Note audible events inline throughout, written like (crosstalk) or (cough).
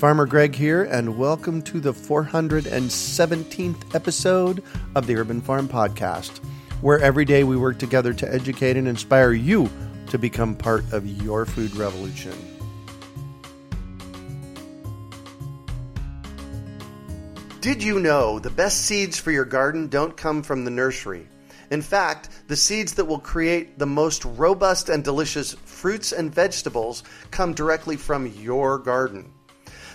Farmer Greg here, and welcome to the 417th episode of the Urban Farm Podcast, where every day we work together to educate and inspire you to become part of your food revolution. Did you know the best seeds for your garden don't come from the nursery? In fact, the seeds that will create the most robust and delicious fruits and vegetables come directly from your garden.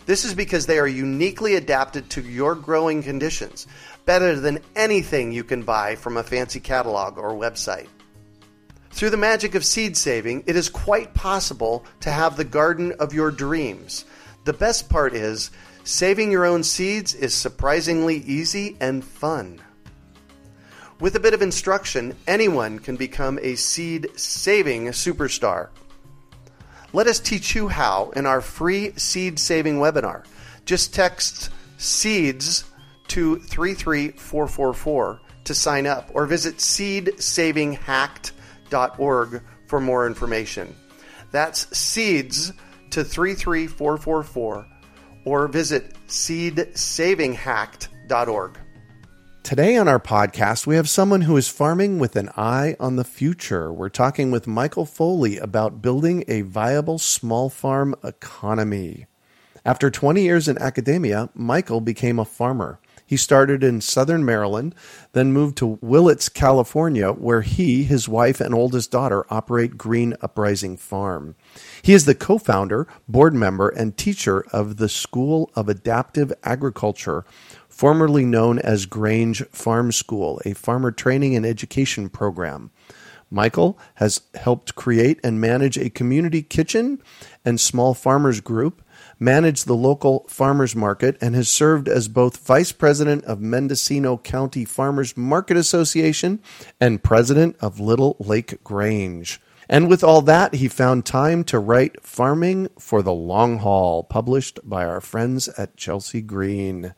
This is because they are uniquely adapted to your growing conditions, better than anything you can buy from a fancy catalog or website. Through the magic of seed saving, it is quite possible to have the garden of your dreams. The best part is, saving your own seeds is surprisingly easy and fun. With a bit of instruction, anyone can become a seed saving superstar. Let us teach you how in our free seed saving webinar. Just text SEEDS to 33444 to sign up or visit seedsavinghacked.org for more information. That's SEEDS to 33444 or visit seedsavinghacked.org. Today on our podcast, we have someone who is farming with an eye on the future. We're talking with Michael Foley about building a viable small farm economy. After 20 years in academia, Michael became a farmer. He started in southern Maryland, then moved to Willits, California, where he, his wife, and oldest daughter operate Green Uprising Farm. He is the co founder, board member, and teacher of the School of Adaptive Agriculture, formerly known as Grange Farm School, a farmer training and education program. Michael has helped create and manage a community kitchen and small farmers group, managed the local farmers market, and has served as both vice president of Mendocino County Farmers Market Association and president of Little Lake Grange. And with all that, he found time to write Farming for the Long Haul, published by our friends at Chelsea Green.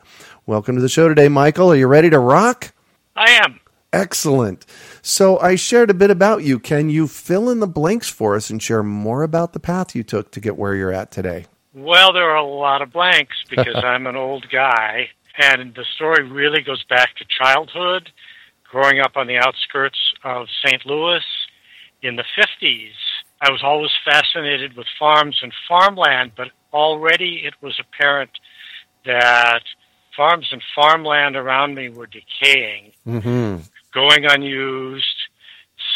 Welcome to the show today, Michael. Are you ready to rock? I am. Excellent. So I shared a bit about you. Can you fill in the blanks for us and share more about the path you took to get where you're at today? Well, there are a lot of blanks because (laughs) I'm an old guy, and the story really goes back to childhood, growing up on the outskirts of St. Louis in the 50s. I was always fascinated with farms and farmland, but already it was apparent that farms and farmland around me were decaying, mm-hmm. going unused.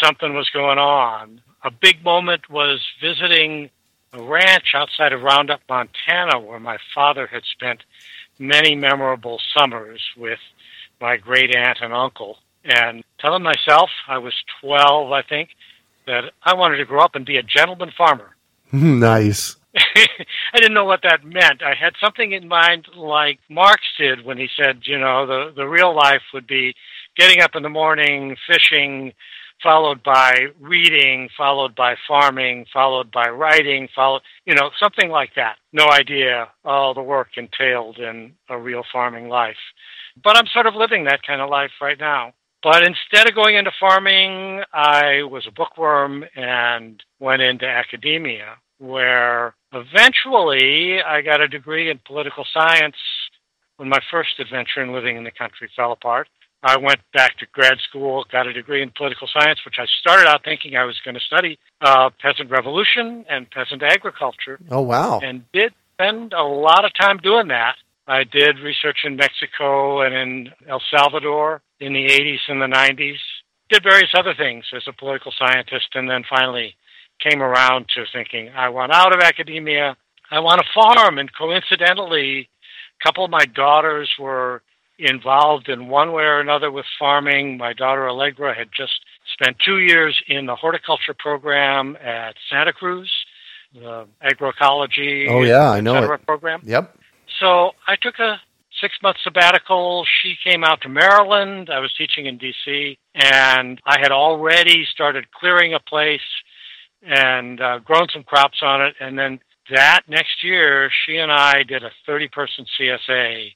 Something was going on. A big moment was visiting a ranch outside of Roundup, Montana, where my father had spent many memorable summers with my great aunt and uncle. And telling myself, I was 12, I think, that I wanted to grow up and be a gentleman farmer. (laughs) nice. (laughs) I didn't know what that meant. I had something in mind like Marx did when he said, you know, the the real life would be getting up in the morning, fishing, followed by reading, followed by farming, followed by writing, followed, you know, something like that. No idea all the work entailed in a real farming life. But I'm sort of living that kind of life right now. But instead of going into farming, I was a bookworm and went into academia, where eventually I got a degree in political science when my first adventure in living in the country fell apart. I went back to grad school, got a degree in political science, which I started out thinking I was going to study uh, peasant revolution and peasant agriculture. Oh, wow. And did spend a lot of time doing that. I did research in Mexico and in El Salvador in the 80s and the 90s. Did various other things as a political scientist, and then finally came around to thinking I want out of academia. I want to farm. And coincidentally, a couple of my daughters were involved in one way or another with farming. My daughter Allegra had just spent two years in the horticulture program at Santa Cruz, the agroecology. Oh yeah, I know it. program. Yep. So I took a six month sabbatical. She came out to Maryland. I was teaching in D.C. and I had already started clearing a place and uh, grown some crops on it. And then that next year, she and I did a 30 person CSA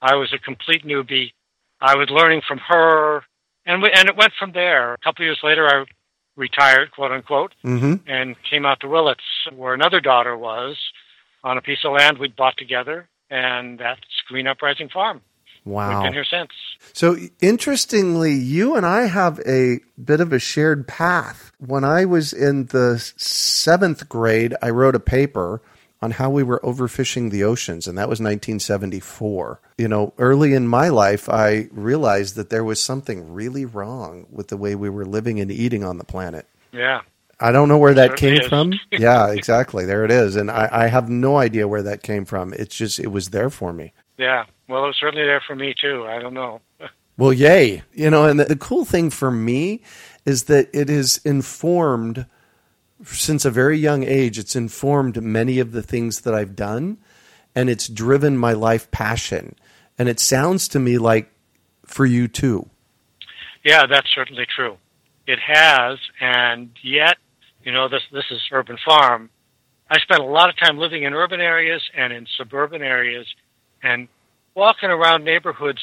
I was a complete newbie. I was learning from her, and we, and it went from there. A couple of years later, I retired, quote unquote, mm-hmm. and came out to Willits, where another daughter was, on a piece of land we'd bought together, and that's Green Uprising Farm. Wow. We've been here since. So interestingly, you and I have a bit of a shared path. When I was in the seventh grade, I wrote a paper on how we were overfishing the oceans, and that was 1974. You know, early in my life, I realized that there was something really wrong with the way we were living and eating on the planet. Yeah. I don't know where that came from. (laughs) yeah, exactly. There it is. And I, I have no idea where that came from. It's just, it was there for me. Yeah. Well, it was certainly there for me, too. I don't know. (laughs) Well, yay. You know, and the, the cool thing for me is that it is informed since a very young age, it's informed many of the things that I've done and it's driven my life passion. And it sounds to me like for you too. Yeah, that's certainly true. It has, and yet, you know, this this is urban farm. I spent a lot of time living in urban areas and in suburban areas, and walking around neighborhoods,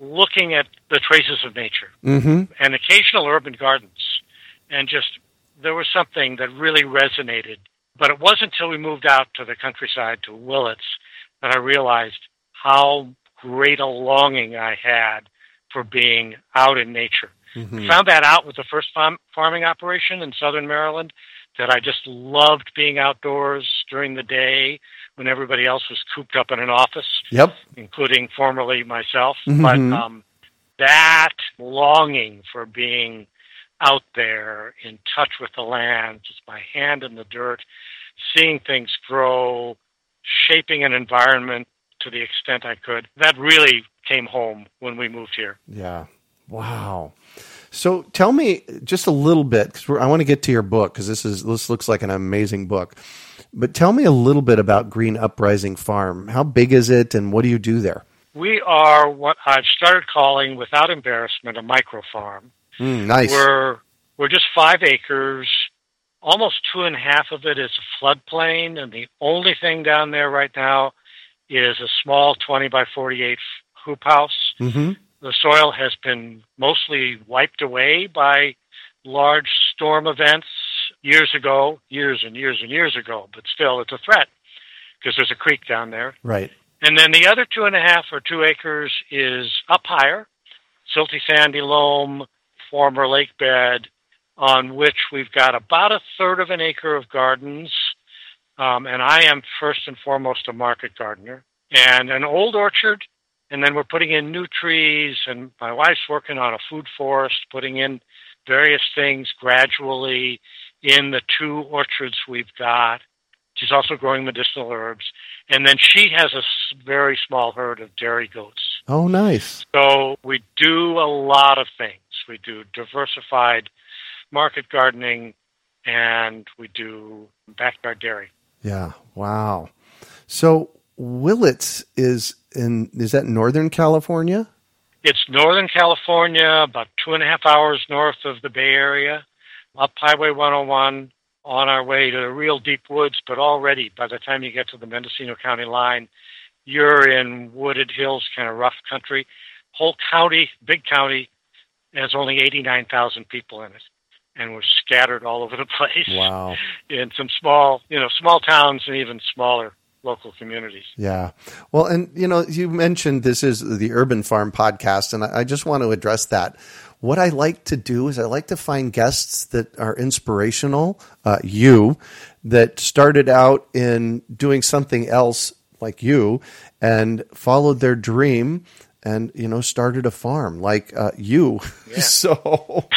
looking at the traces of nature, mm-hmm. and occasional urban gardens, and just there was something that really resonated. But it wasn't until we moved out to the countryside to Willits that I realized how great a longing I had for being out in nature. Mm-hmm. I found that out with the first farm, farming operation in southern Maryland that I just loved being outdoors during the day when everybody else was cooped up in an office. Yep. Including formerly myself. Mm-hmm. But um, that longing for being out there in touch with the land, just my hand in the dirt, seeing things grow, shaping an environment to the extent I could. That really came home when we moved here. Yeah. Wow. So tell me just a little bit because I want to get to your book because this is this looks like an amazing book. But tell me a little bit about Green Uprising Farm. How big is it, and what do you do there? We are what I've started calling, without embarrassment, a micro farm. Mm, nice. We're we're just five acres. Almost two and a half of it is a floodplain, and the only thing down there right now is a small 20 by 48 hoop house. Mm-hmm. The soil has been mostly wiped away by large storm events years ago, years and years and years ago, but still it's a threat because there's a creek down there. Right. And then the other two and a half or two acres is up higher, silty sandy loam, former lake bed, on which we've got about a third of an acre of gardens. Um, and I am first and foremost a market gardener and an old orchard. And then we're putting in new trees, and my wife's working on a food forest, putting in various things gradually in the two orchards we've got. She's also growing medicinal herbs. And then she has a very small herd of dairy goats. Oh, nice. So we do a lot of things. We do diversified market gardening, and we do backyard dairy. Yeah. Wow. So Willits is in is that Northern California? It's Northern California, about two and a half hours north of the Bay Area, up Highway 101, on our way to the real deep woods. But already, by the time you get to the Mendocino County line, you're in wooded hills, kind of rough country. Whole county, big county, has only 89,000 people in it, and we're scattered all over the (laughs) place. Wow. In some small, you know, small towns and even smaller local communities. Yeah. Well, and you know, you mentioned this is the Urban Farm podcast, and I, I just want to address that. What I like to do is I like to find guests that are inspirational. Uh, you that started out in doing something else like you and followed their dream and you know started a farm like uh, you. Yeah. (laughs) so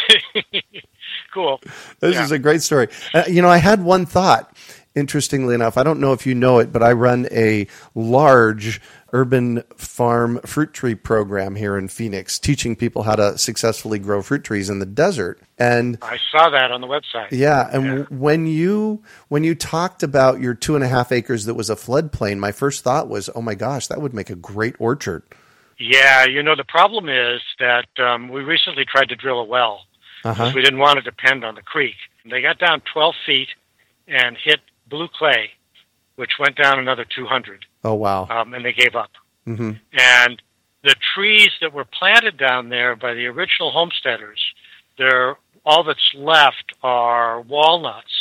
(laughs) cool. this Yeah. is a great story. Uh, you know, I had one thought. Interestingly enough, I don't know if you know it, but I run a large urban farm fruit tree program here in Phoenix, teaching people how to successfully grow fruit trees in the desert. And I saw that on the website. yeah, and w when you when you talked about your two and a half acres that was a floodplain, my first thought was, oh my gosh, that would make a great orchard. Yeah, you know, the problem is that um, we recently tried to drill a well Uh because huh. we didn't want to depend on the creek. They got down 12 feet and hit blue clay, which went down another 200, Oh wow. um, and they gave up. hmm And the trees that were planted down there by the original homesteaders, they're, all that's left are walnuts.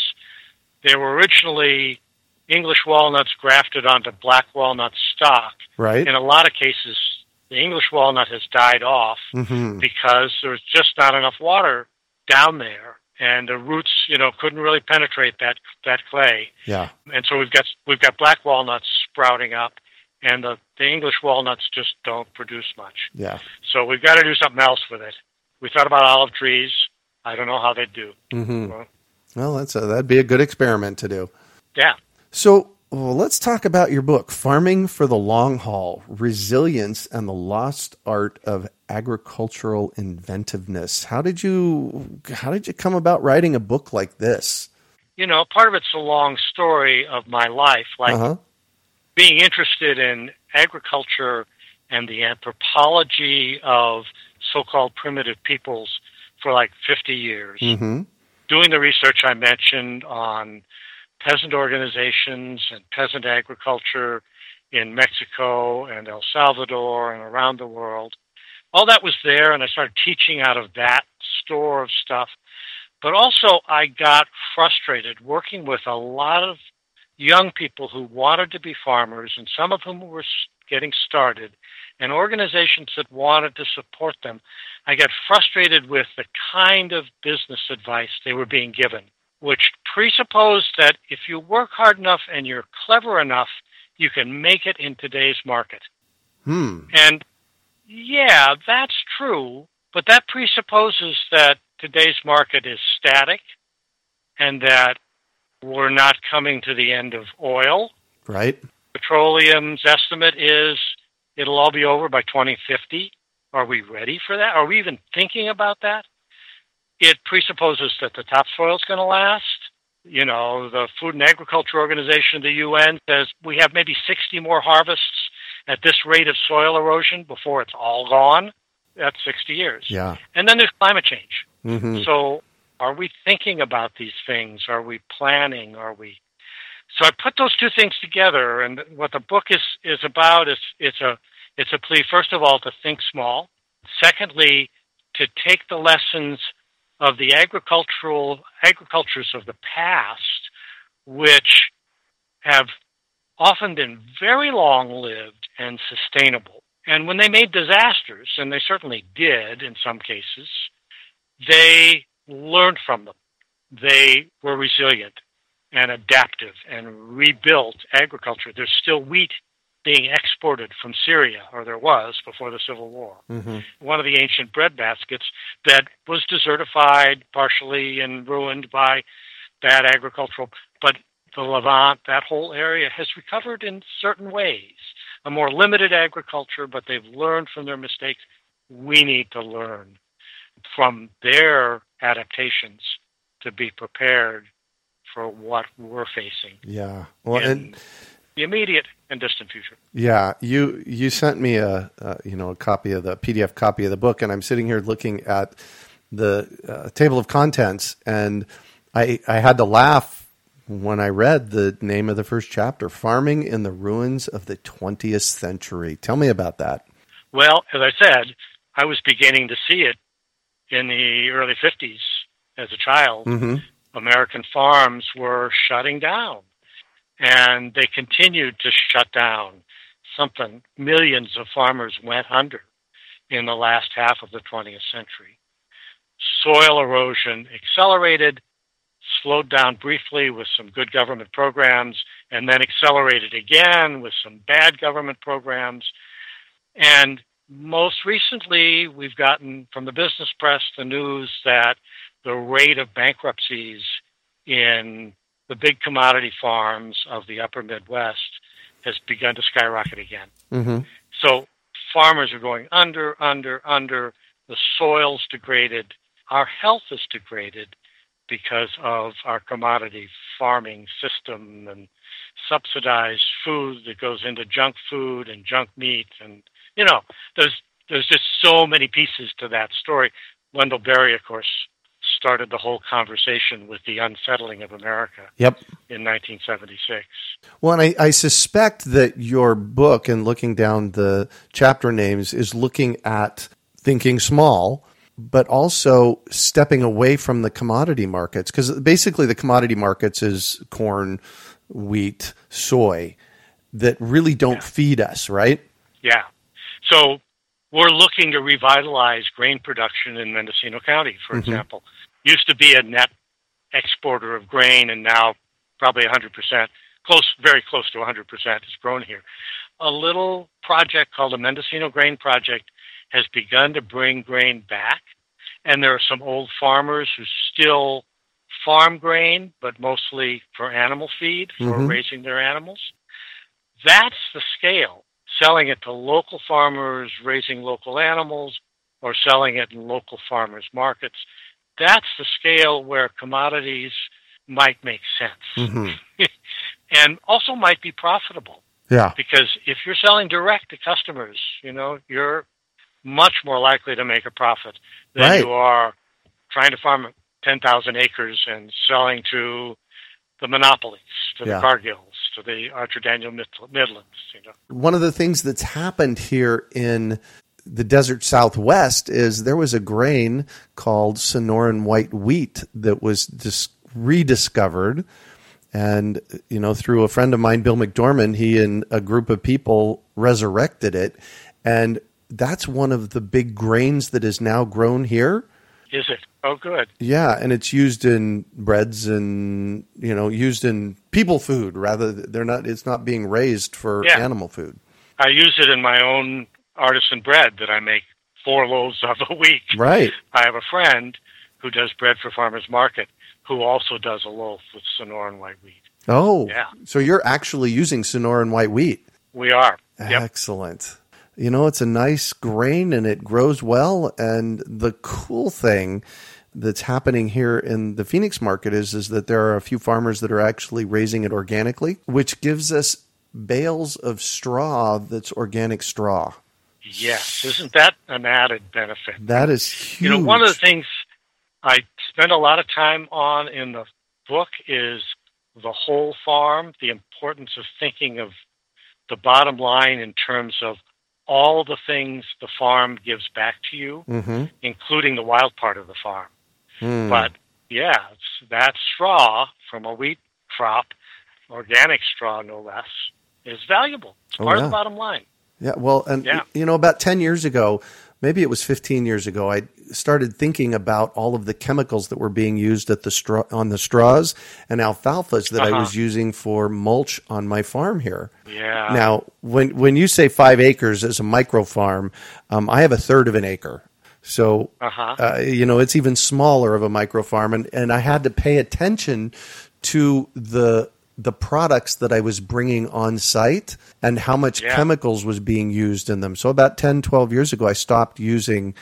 They were originally English walnuts grafted onto black walnut stock. Right. In a lot of cases, the English walnut has died off hmm because there's just not enough water down there, and the roots, you know, couldn't really penetrate that that clay. Yeah. And so we've got we've got black walnuts sprouting up, and the the English walnuts just don't produce much. Yeah. So we've got to do something else with it. We thought about olive trees. I don't know how they do. hmm Well, Well, that's a, that'd be a good experiment to do. yeah. So well, let's talk about your book, Farming for the Long Haul Resilience and the Lost Art of Agricultural Inventiveness. How did you how did you come about writing a book like this? You know, part of it's a long story of my life, like uh-huh. being interested in agriculture and the anthropology of so-called primitive peoples for like 50 years. hmm Doing the research I mentioned on peasant organizations and peasant agriculture in Mexico and El Salvador and around the world. All that was there, and I started teaching out of that store of stuff. But also, I got frustrated working with a lot of young people who wanted to be farmers, and some of whom were getting started, and organizations that wanted to support them. I got frustrated with the kind of business advice they were being given, which presupposed that if you work hard enough and you're clever enough, you can make it in today's market. Hmm. And yeah, that's true, but that presupposes that today's market is static and that we're not coming to the end of oil. Right. Petroleum's estimate is it'll all be over by 2050. Are we ready for that? Are we even thinking about that? It presupposes that the topsoil is going to last. You know, the Food and Agriculture Organization of the UN says we have maybe 60 more harvests at this rate of soil erosion before it's all gone. That's 60 years. Yeah. And then there's climate change. hmm So, are we thinking about these things? Are we planning? Are we? So I put those two things together, and what the book is is about is it's a it's a plea first of all to think small. Secondly, to take the lessons of the agricultural agricultures of the past, which have often been very long lived and sustainable. And when they made disasters, and they certainly did in some cases, they learned from them. They were resilient and adaptive and rebuilt agriculture. There's still wheat being exported from Syria, or there was before the Civil War. hmm One of the ancient bread baskets that was desertified partially and ruined by bad agricultural, but the Levant, that whole area has recovered in certain ways. A more limited agriculture, but they've learned from their mistakes. We need to learn from their adaptations to be prepared for what we're facing Yeah. Well, in and the immediate and distant future. Yeah, you you sent me a, uh you know a copy of the PDF copy of the book, and I'm sitting here looking at the uh, table of contents, and I I had to laugh when I read the name of the first chapter, "Farming in the Ruins of the 20th Century." Tell me about that. Well, as I said, I was beginning to see it in the early 50s as a child, Mm-hmm. American farms were shutting down. And they continued to shut down. Something, millions of farmers went under in the last half of the 20th century. Soil erosion accelerated, slowed down briefly with some good government programs, and then accelerated again with some bad government programs. And most recently, we've gotten from the business press the news that the rate of bankruptcies in the big commodity farms of the upper Midwest has begun to skyrocket again. Mm-hmm. So farmers are going under, under, under. The soil's degraded. Our health is degraded because of our commodity farming system and subsidized food that goes into junk food and junk meat. And, you know, there's, there's just so many pieces to that story. Wendell Berry, of course, started the whole conversation with the unsettling of America Yep. in 1976. Well, and I, I suspect that your book and looking down the chapter names is looking at thinking small, but also stepping away from the commodity markets because basically the commodity markets is corn, wheat, soy that really don't Yeah. feed us, right? Yeah. So we're looking to revitalize grain production in Mendocino County, for Mhm. example. Used to be a net exporter of grain, and now probably 100%, close, very close to 100% is grown here. A little project called the Mendocino Grain Project has begun to bring grain back, and there are some old farmers who still farm grain, but mostly for animal feed, for Mhm. raising their animals. That's the scale. Selling it to local farmers, raising local animals, or selling it in local farmers markets. That's the scale where commodities might make sense Mm-hmm. (laughs) and also might be profitable Yeah. because if you're selling direct to customers, you know, you're much more likely to make a profit than Right. you are trying to farm 10,000 acres and selling to the monopolies, to Yeah. the Cargills, to the Archer Daniel Midlands, you know. One of the things that's happened here in the desert southwest is there was a grain called Sonoran white wheat that was dis- rediscovered. And, you know, through a friend of mine, Bill McDorman, he and a group of people resurrected it. And that's one of the big grains that is now grown here. Is it? Oh, good. Yeah, and it's used in breads and you know used in people food rather. They're not. It's not being raised for Yeah. animal food. I use it in my own artisan bread that I make four loaves of a week. Right. I have a friend who does bread for farmers market who also does a loaf with Sonoran white wheat. Oh, Yeah. So you're actually using Sonoran white wheat. We are. Yep. Excellent. You know, it's a nice grain and it grows well. And the cool thing that's happening here in the Phoenix market is is that there are a few farmers that are actually raising it organically, which gives us bales of straw that's organic straw. Yes. Isn't that an added benefit? That is huge. You know, one of the things I spend a lot of time on in the book is the whole farm, the importance of thinking of the bottom line in terms of all the things the farm gives back to you, Mm-hmm. including the wild part of the farm. Hmm. But yeah, it's, that straw from a wheat crop, organic straw no less, is valuable. It's Oh, part of the bottom line. Yeah, well, and Yeah. you know, about ten years ago, maybe it was fifteen years ago, I started thinking about all of the chemicals that were being used at the straw on the straws and alfalfas that I Uh-huh. was using for mulch on my farm here. Yeah. Now, when when you say five acres as a micro farm, um, I have a third of an acre. So, Uh-huh. uh, you know, it's even smaller of a micro farm, and, and I had to pay attention to the the products that I was bringing on site and how much Yeah. chemicals was being used in them. So about 10, 12 years ago, I stopped using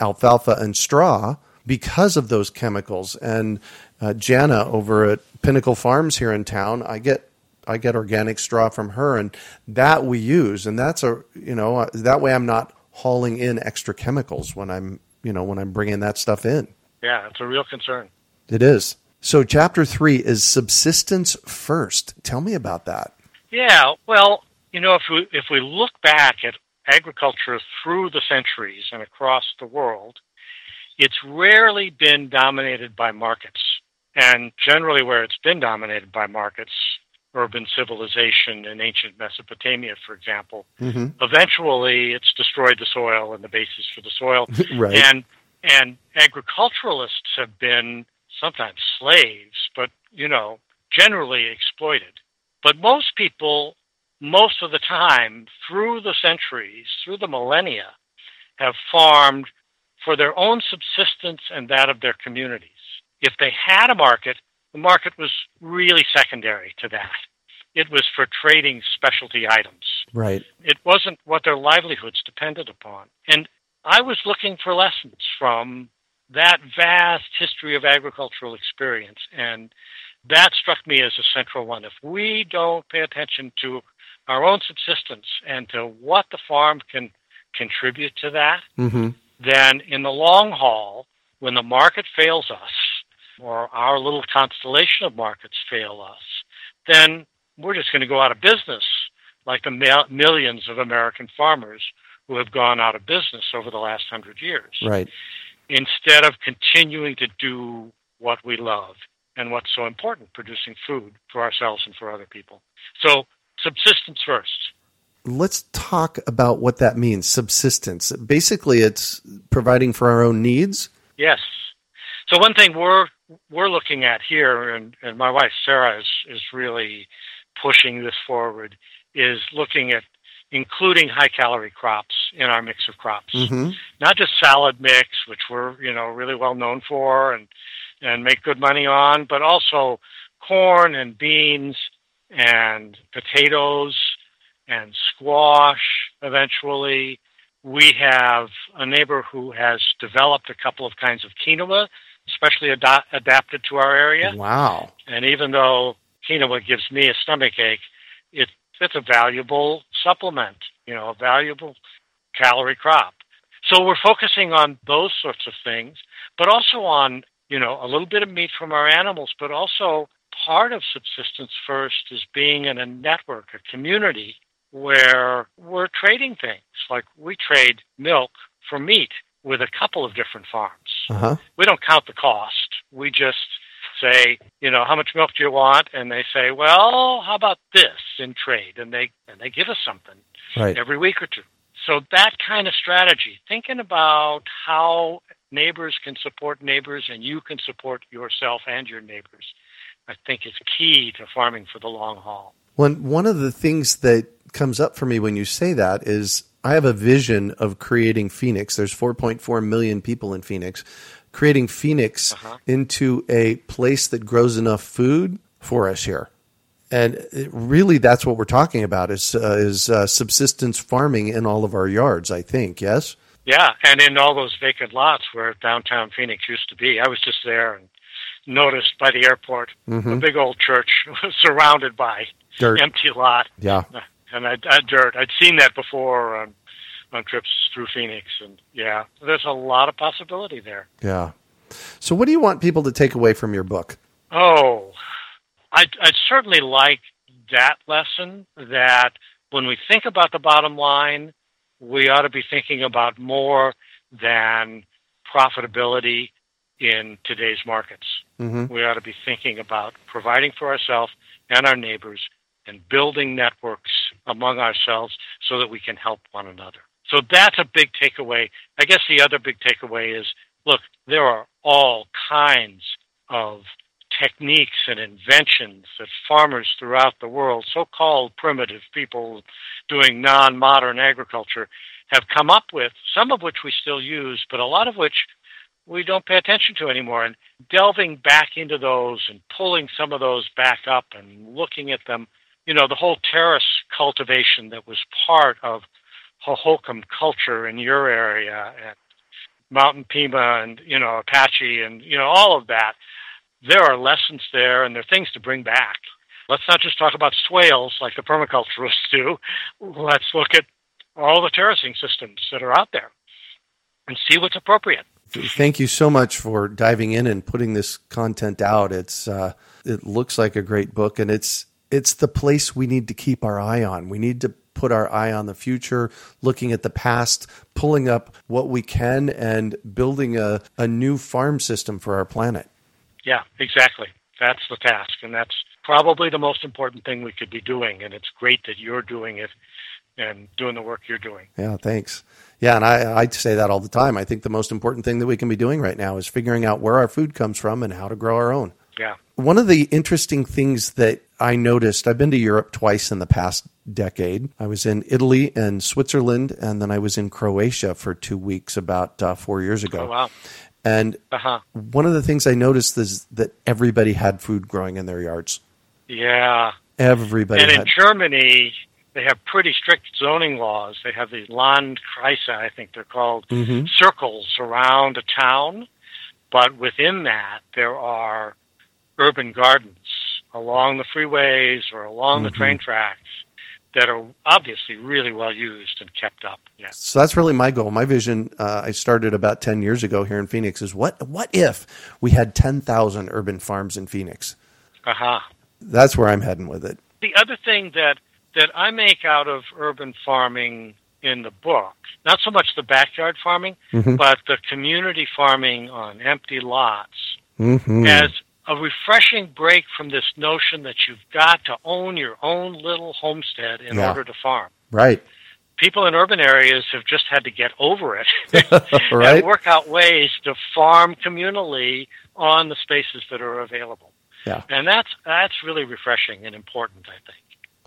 alfalfa and straw because of those chemicals. And uh, Jana over at Pinnacle Farms here in town, I get I get organic straw from her, and that we use, and that's a you know uh, that way I'm not hauling in extra chemicals when I'm you know when I'm bringing that stuff in. yeah, it's a real concern. It is. So chapter three is subsistence first. Tell me about that. Yeah, well, you know, if we if we look back at agriculture through the centuries and across the world, it's rarely been dominated by markets. And generally, where it's been dominated by markets, urban civilization in ancient Mesopotamia, for example, mm-hmm. eventually it's destroyed the soil and the basis for the soil. (laughs) right. And and agriculturalists have been sometimes slaves, but you know, generally exploited. But most people, most of the time, through the centuries, through the millennia, have farmed for their own subsistence and that of their communities. If they had a market, the market was really secondary to that. It was for trading specialty items. Right. It wasn't what their livelihoods depended upon. And I was looking for lessons from that vast history of agricultural experience. And that struck me as a central one. If we don't pay attention to our own subsistence and to what the farm can contribute to that, mm-hmm. then in the long haul, when the market fails us, or our little constellation of markets fail us, then we're just going to go out of business like the millions of American farmers who have gone out of business over the last hundred years. Right. Instead of continuing to do what we love and what's so important, producing food for ourselves and for other people. So subsistence first. Let's talk about what that means, subsistence. Basically, it's providing for our own needs. Yes. So one thing we're we're looking at here, and, and my wife Sarah is is really pushing this forward, is looking at including high calorie crops in our mix of crops. Mm-hmm. Not just salad mix, which we're you know really well known for and and make good money on, but also corn and beans and potatoes and squash eventually. We have a neighbor who has developed a couple of kinds of quinoa, especially ad- adapted to our area. Wow. And even though quinoa gives me a stomach ache, it, it's a valuable supplement, you know, a valuable calorie crop. So we're focusing on those sorts of things, but also on, you know, a little bit of meat from our animals, but also part of subsistence first is being in a network, a community where we're trading things. Like we trade milk for meat with a couple of different farms. Uh-huh. We don't count the cost. We just say, you know, how much milk do you want? And they say, well, how about this in trade? And they and they give us something right. every week or two. So that kind of strategy, thinking about how neighbors can support neighbors and you can support yourself and your neighbors, I think is key to farming for the long haul. One one of the things that comes up for me when you say that is I have a vision of creating Phoenix. There's 4.4 million people in Phoenix. Creating Phoenix uh-huh. into a place that grows enough food for us here. And really, that's what we're talking about is uh, is uh, subsistence farming in all of our yards. I think, yes. Yeah, and in all those vacant lots where downtown Phoenix used to be, I was just there and noticed by the airport mm-hmm. a big old church (laughs) surrounded by dirt. empty lot. Yeah, and I, I dirt. I'd seen that before on on trips through Phoenix, and yeah, there's a lot of possibility there. Yeah. So, what do you want people to take away from your book? Oh, I'd, I'd certainly like that lesson that when we think about the bottom line, we ought to be thinking about more than profitability in today's markets. Mm-hmm. We ought to be thinking about providing for ourselves and our neighbors and building networks among ourselves so that we can help one another. So that's a big takeaway. I guess the other big takeaway is look, there are all kinds of techniques and inventions that farmers throughout the world, so called primitive people doing non modern agriculture, have come up with, some of which we still use, but a lot of which we don't pay attention to anymore. And delving back into those and pulling some of those back up and looking at them you know, the whole terrace cultivation that was part of Hohokam culture in your area and Mountain Pima and, you know, Apache and, you know, all of that. There are lessons there and there are things to bring back. Let's not just talk about swales like the permaculturists do. Let's look at all the terracing systems that are out there and see what's appropriate. Thank you so much for diving in and putting this content out. It's uh, it looks like a great book, and it's it's the place we need to keep our eye on. We need to put our eye on the future, looking at the past, pulling up what we can, and building a, a new farm system for our planet. Yeah, exactly. That's the task. And that's probably the most important thing we could be doing. And it's great that you're doing it and doing the work you're doing. Yeah, thanks. Yeah, and I, I say that all the time. I think the most important thing that we can be doing right now is figuring out where our food comes from and how to grow our own. Yeah. One of the interesting things that I noticed, I've been to Europe twice in the past decade. I was in Italy and Switzerland, and then I was in Croatia for two weeks about uh, four years ago. Oh, wow. And Uh-huh. one of the things I noticed is that everybody had food growing in their yards. Yeah. Everybody and in. Germany, they have pretty strict zoning laws. They have these Landkreise, I think they're called, Mhm. circles around a town. But within that, there are urban gardens along the freeways or along the Mhm. train tracks that are obviously really well used and kept up. Yes. So that's really my goal. My vision, uh, I started about 10 years ago here in Phoenix, is what, what if we had 10,000 urban farms in Phoenix? Uh-huh. That's where I'm heading with it. The other thing that that I make out of urban farming in the book, not so much the backyard farming, Mhm. but the community farming on empty lots Mm-hmm. as a refreshing break from this notion that you've got to own your own little homestead in Yeah. order to farm. Right. People in urban areas have just had to get over it (laughs) (laughs) Right. and work out ways to farm communally on the spaces that are available. Yeah. And that's that's really refreshing and important, I think.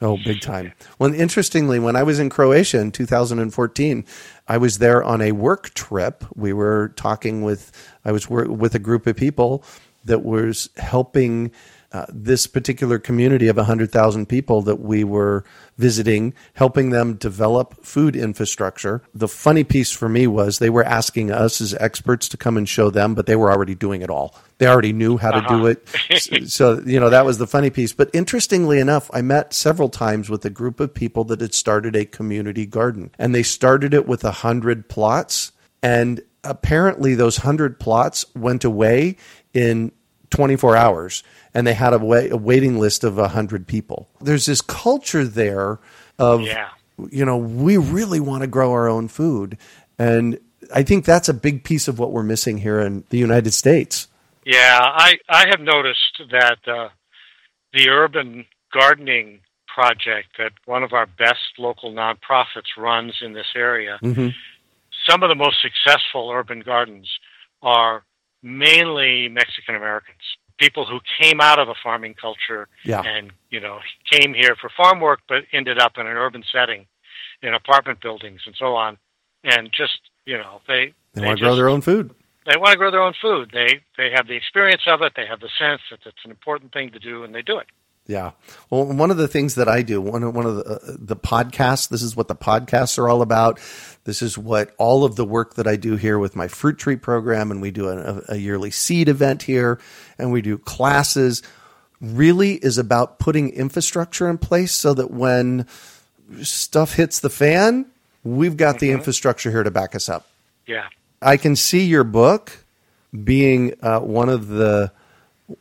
Oh, big time. Well, interestingly, when I was in Croatia in 2014, I was there on a work trip. We were talking with, I was with a group of people that was helping uh, this particular community of 100,000 people that we were visiting, helping them develop food infrastructure. The funny piece for me was they were asking us as experts to come and show them, but they were already doing it all. They already knew how to do Uh-huh. it. so, you know, that was the funny piece. But interestingly enough, I met several times with a group of people that had started a community garden and they started it with a hundred plots. And apparently those hundred plots went away in 24 hours and they had a, wait, a waiting list of 100 people. There's this culture there of, Yeah. you know, we really want to grow our own food. And I think that's a big piece of what we're missing here in the United States. Yeah, I, I have noticed that uh, the urban gardening project that one of our best local nonprofits runs in this area, Mm-hmm. Some of the most successful urban gardens are mainly Mexican Americans. People who came out of a farming culture Yeah. and, you know, came here for farm work but ended up in an urban setting in apartment buildings and so on. And just, you know, they They, want to just- grow their own food. they want to grow their own food. They they have the experience of it. They have the sense that it's an important thing to do, and they do it. Yeah. Well, one of the things that I do, one of, one of the, uh, the podcasts, this is what the podcasts are all about. This is what all of the work that I do here with my fruit tree program. And we do a, a yearly seed event here and we do classes really is about putting infrastructure in place so that when stuff hits the fan, we've got the infrastructure here to back us up. Yeah, I can see your book being uh, one of the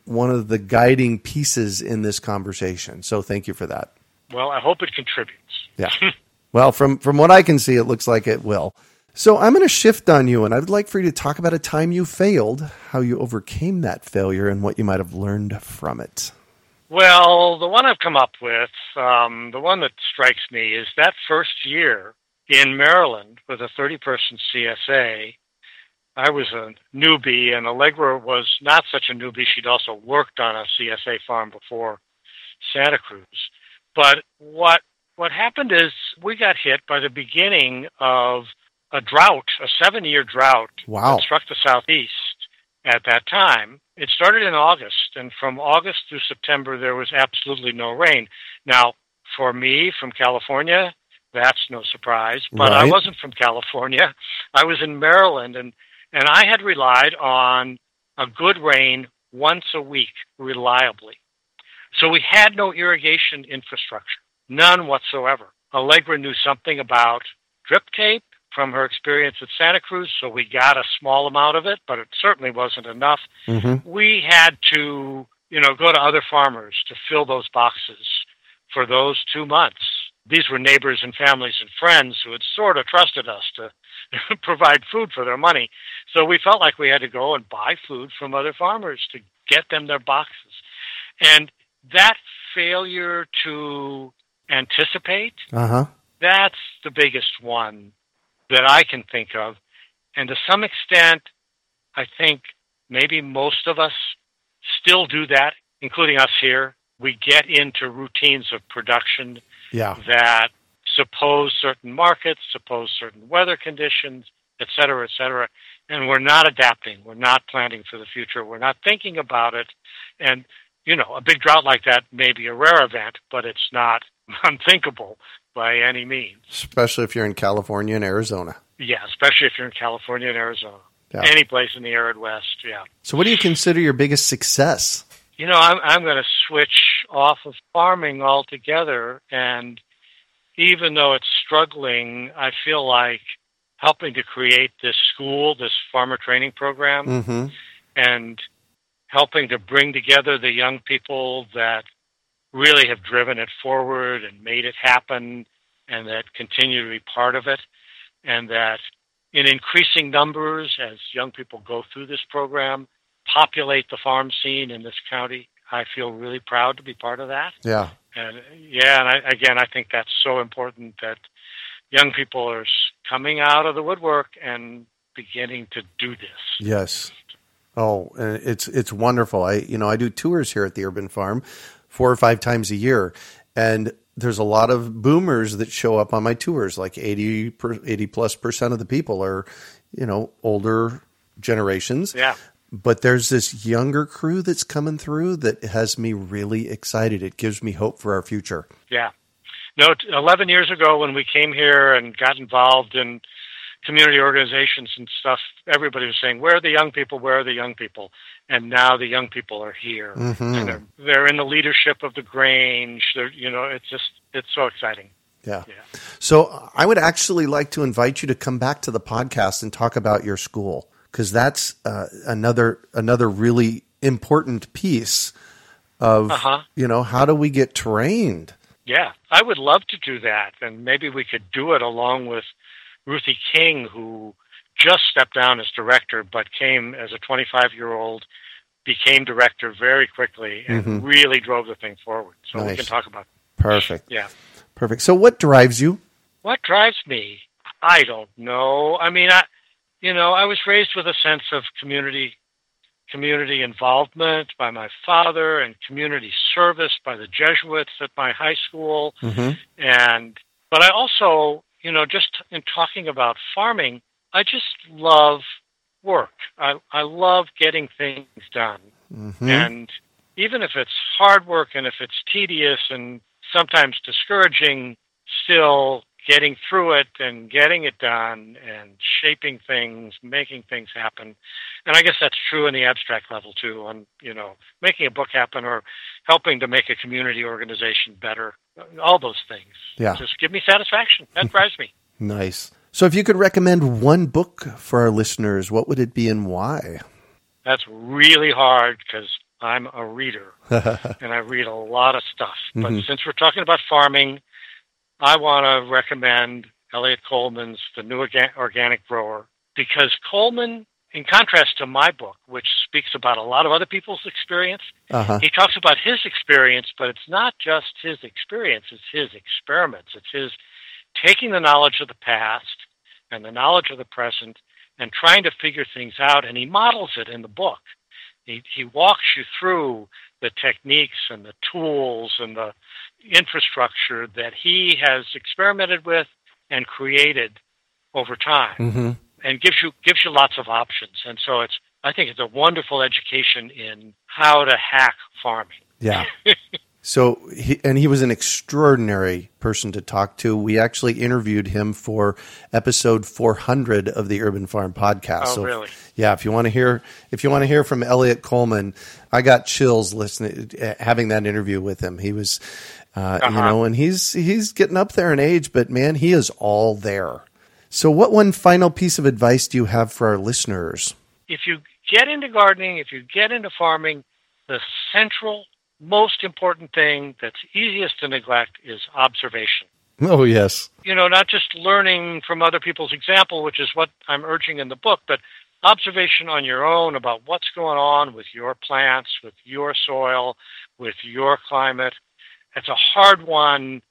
one of the guiding pieces in this conversation. So thank you for that. well, I hope it contributes. Yeah. (laughs) well, from from what I can see, it looks like it will. So I'm going to shift on you, and I'd like for you to talk about a time you failed, how you overcame that failure, and what you might have learned from it. Well, the one I've come up with, um, the one that strikes me is that first year in Maryland with a 30 person CSA. I was a newbie, and Allegra was not such a newbie. She'd also worked on a CSA farm before Santa Cruz. But what what happened is we got hit by the beginning of a drought, a seven year drought Wow. that struck the southeast at that time. It started in August, and from August through September, there was absolutely no rain. Now, for me from California, that's no surprise, but I wasn't from California. I was in Maryland, and, and I had relied on a good rain once a week reliably. So we had no irrigation infrastructure, none whatsoever. Allegra knew something about drip tape from her experience at Santa Cruz, so we got a small amount of it, but it certainly wasn't enough. Mm-hmm. We had to, you know, go to other farmers to fill those boxes for those two months. these were neighbors and families and friends who had sort of trusted us to (laughs) provide food for their money. So we felt like we had to go and buy food from other farmers to get them their boxes. And that failure to anticipate, Uh-huh. that's the biggest one that I can think of. And to some extent, I think maybe most of us still do that, including us here. We get into routines of production Yeah. that suppose certain markets, suppose certain weather conditions, et cetera, et cetera. And we're not adapting. We're not planning for the future. We're not thinking about it. And, you know, a big drought like that may be a rare event, but it's not (laughs) unthinkable by any means. Especially if you're in California and Arizona. Yeah, especially if you're in California and Arizona. Yeah. Any place in the arid West, yeah. So what do you consider your biggest success? You know, I'm I'm going to switch off of farming altogether, and even though it's struggling, I feel like helping to create this school, this farmer training program, Mm-hmm. and helping to bring together the young people that really have driven it forward and made it happen, and that continue to be part of it, and that in increasing numbers as young people go through this program populate the farm scene in this county. I feel really proud to be part of that. Yeah. And yeah, and I, again, I think that's so important that young people are coming out of the woodwork and beginning to do this. Yes. Oh, and it's it's wonderful. I you know I do tours here at the Urban Farm, four or five times a year, and there's a lot of boomers that show up on my tours. Like 80 per, 80 plus percent of the people are, you know, older generations. Yeah. But there's this younger crew that's coming through that has me really excited. It gives me hope for our future. Yeah. No, 11 years ago when we came here and got involved in community organizations and stuff, everybody was saying, Where are the young people? Where are the young people? And now the young people are here. Mhm. And they're, they're in the leadership of the Grange. They're, you know, it's just, it's so exciting. Yeah. Yeah. So I would actually like to invite you to come back to the podcast and talk about your school because that's uh, another another really important piece of Uh-huh. you know how do we get trained? Yeah, I would love to do that, and maybe we could do it along with Ruthie King, who just stepped down as director, but came as a 25 year old, became director very quickly, and Mhm. really drove the thing forward. So we can talk about Perfect, yeah. perfect. So what drives you? What drives me? I don't know. I mean, I, you know, I was raised with a sense of community, community involvement by my father, and community service by the Jesuits at my high school. hmm and but I also, you know, just in talking about farming, I just love work. I I love getting things done, hmm and even if it's hard work and if it's tedious and sometimes discouraging, still getting through it and getting it done and shaping things, making things happen. And I guess that's true in the abstract level too, on you know, making a book happen or helping to make a community organization better. All those things. Yeah. Just give me satisfaction. That drives me. Nice. So if you could recommend one book for our listeners, what would it be and why? That's really hard because I'm a reader (laughs) and I read a lot of stuff. But Mhm. since we're talking about farming, I want to recommend Eliot Coleman's The New Organic Grower because Coleman, in contrast to my book, which speaks about a lot of other people's experience, uh-huh. he talks about his experience, but it's not just his experience, it's his experiments. It's his taking the knowledge of the past and the knowledge of the present and trying to figure things out, and he models it in the book. He, he walks you through the techniques and the tools and the infrastructure that he has experimented with and created over time hmm and gives you gives you lots of options. And so it's I think it's a wonderful education in how to hack farming. Yeah. (laughs) So, he, and he was an extraordinary person to talk to. We actually interviewed him for episode 400 of the Urban Farm podcast. Oh, so, really? yeah, if you want to hear, if you want to hear from Eliot Coleman, I got chills listening, uh, having that interview with him. He was, uh, you Uh-huh. know, and he's he's getting up there in age, but man, he is all there. So, what one final piece of advice do you have for our listeners? If you get into gardening, if you get into farming, the central most important thing that's easiest to neglect is observation. Oh, yes. You know, not just learning from other people's example, which is what I'm urging in the book, but observation on your own about what's going on with your plants, with your soil, with your climate. It's a hard one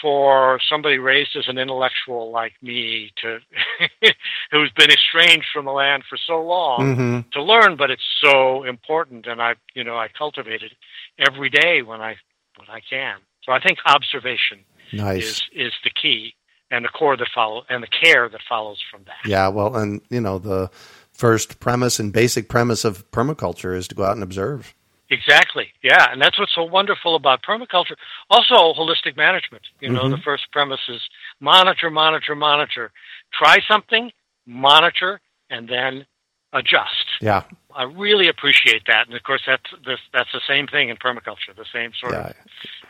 for somebody raised as an intellectual like me to (laughs) who's been estranged from the land for so long mm-hmm. to learn but it's so important and i you know i cultivate it every day when i when i can so i think observation nice. is is the key and the core that follow and the care that follows from that yeah well and you know the first premise and basic premise of permaculture is to go out and observe Exactly. Yeah, and that's what's so wonderful about permaculture. Also, holistic management. You know, mm-hmm. the first premise is monitor, monitor, monitor. Try something, monitor, and then adjust. Yeah. I really appreciate that, and of course, that's this, that's the same thing in permaculture. The same sort yeah. of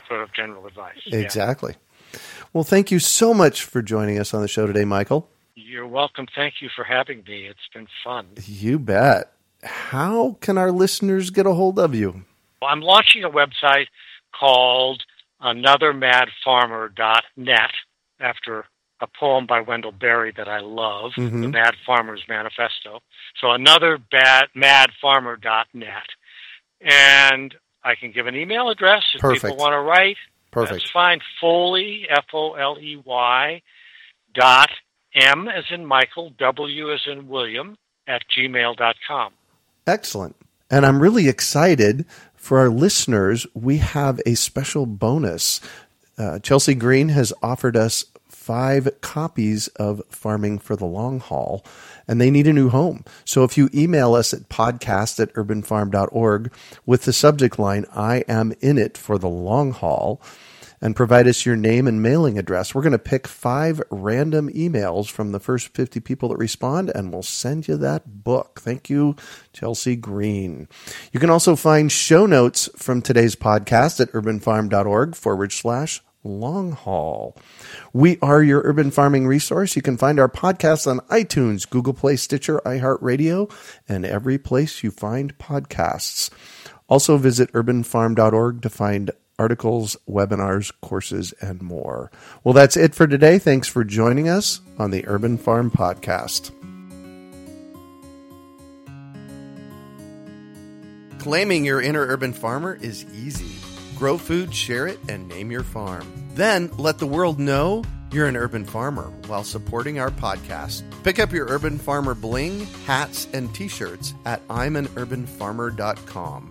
sort of general advice. Exactly. Yeah. Well, thank you so much for joining us on the show today, Michael. You're welcome. Thank you for having me. It's been fun. You bet how can our listeners get a hold of you? Well, I'm launching a website called anothermadfarmer.net after a poem by Wendell Berry that I love, mm-hmm. The Mad Farmer's Manifesto. So anothermadfarmer.net. And I can give an email address if Perfect. people want to write. Perfect. That's fine. Foley, F O L E Y, dot M as in Michael, W as in William, at gmail.com. Excellent. And I'm really excited for our listeners. We have a special bonus. Uh, Chelsea Green has offered us five copies of Farming for the Long Haul, and they need a new home. So if you email us at podcast at urbanfarm.org with the subject line, I am in it for the long haul, and provide us your name and mailing address. We're going to pick five random emails from the first 50 people that respond, and we'll send you that book. Thank you, Chelsea Green. You can also find show notes from today's podcast at urbanfarm.org forward slash long haul. We are your urban farming resource. You can find our podcasts on iTunes, Google Play, Stitcher, iHeartRadio, and every place you find podcasts. Also visit urbanfarm.org to find articles, webinars, courses, and more. Well, that's it for today. Thanks for joining us on the Urban Farm Podcast. Claiming your inner urban farmer is easy. Grow food, share it, and name your farm. Then let the world know you're an urban farmer while supporting our podcast. Pick up your Urban Farmer bling, hats, and t shirts at I'mAnUrbanFarmer.com.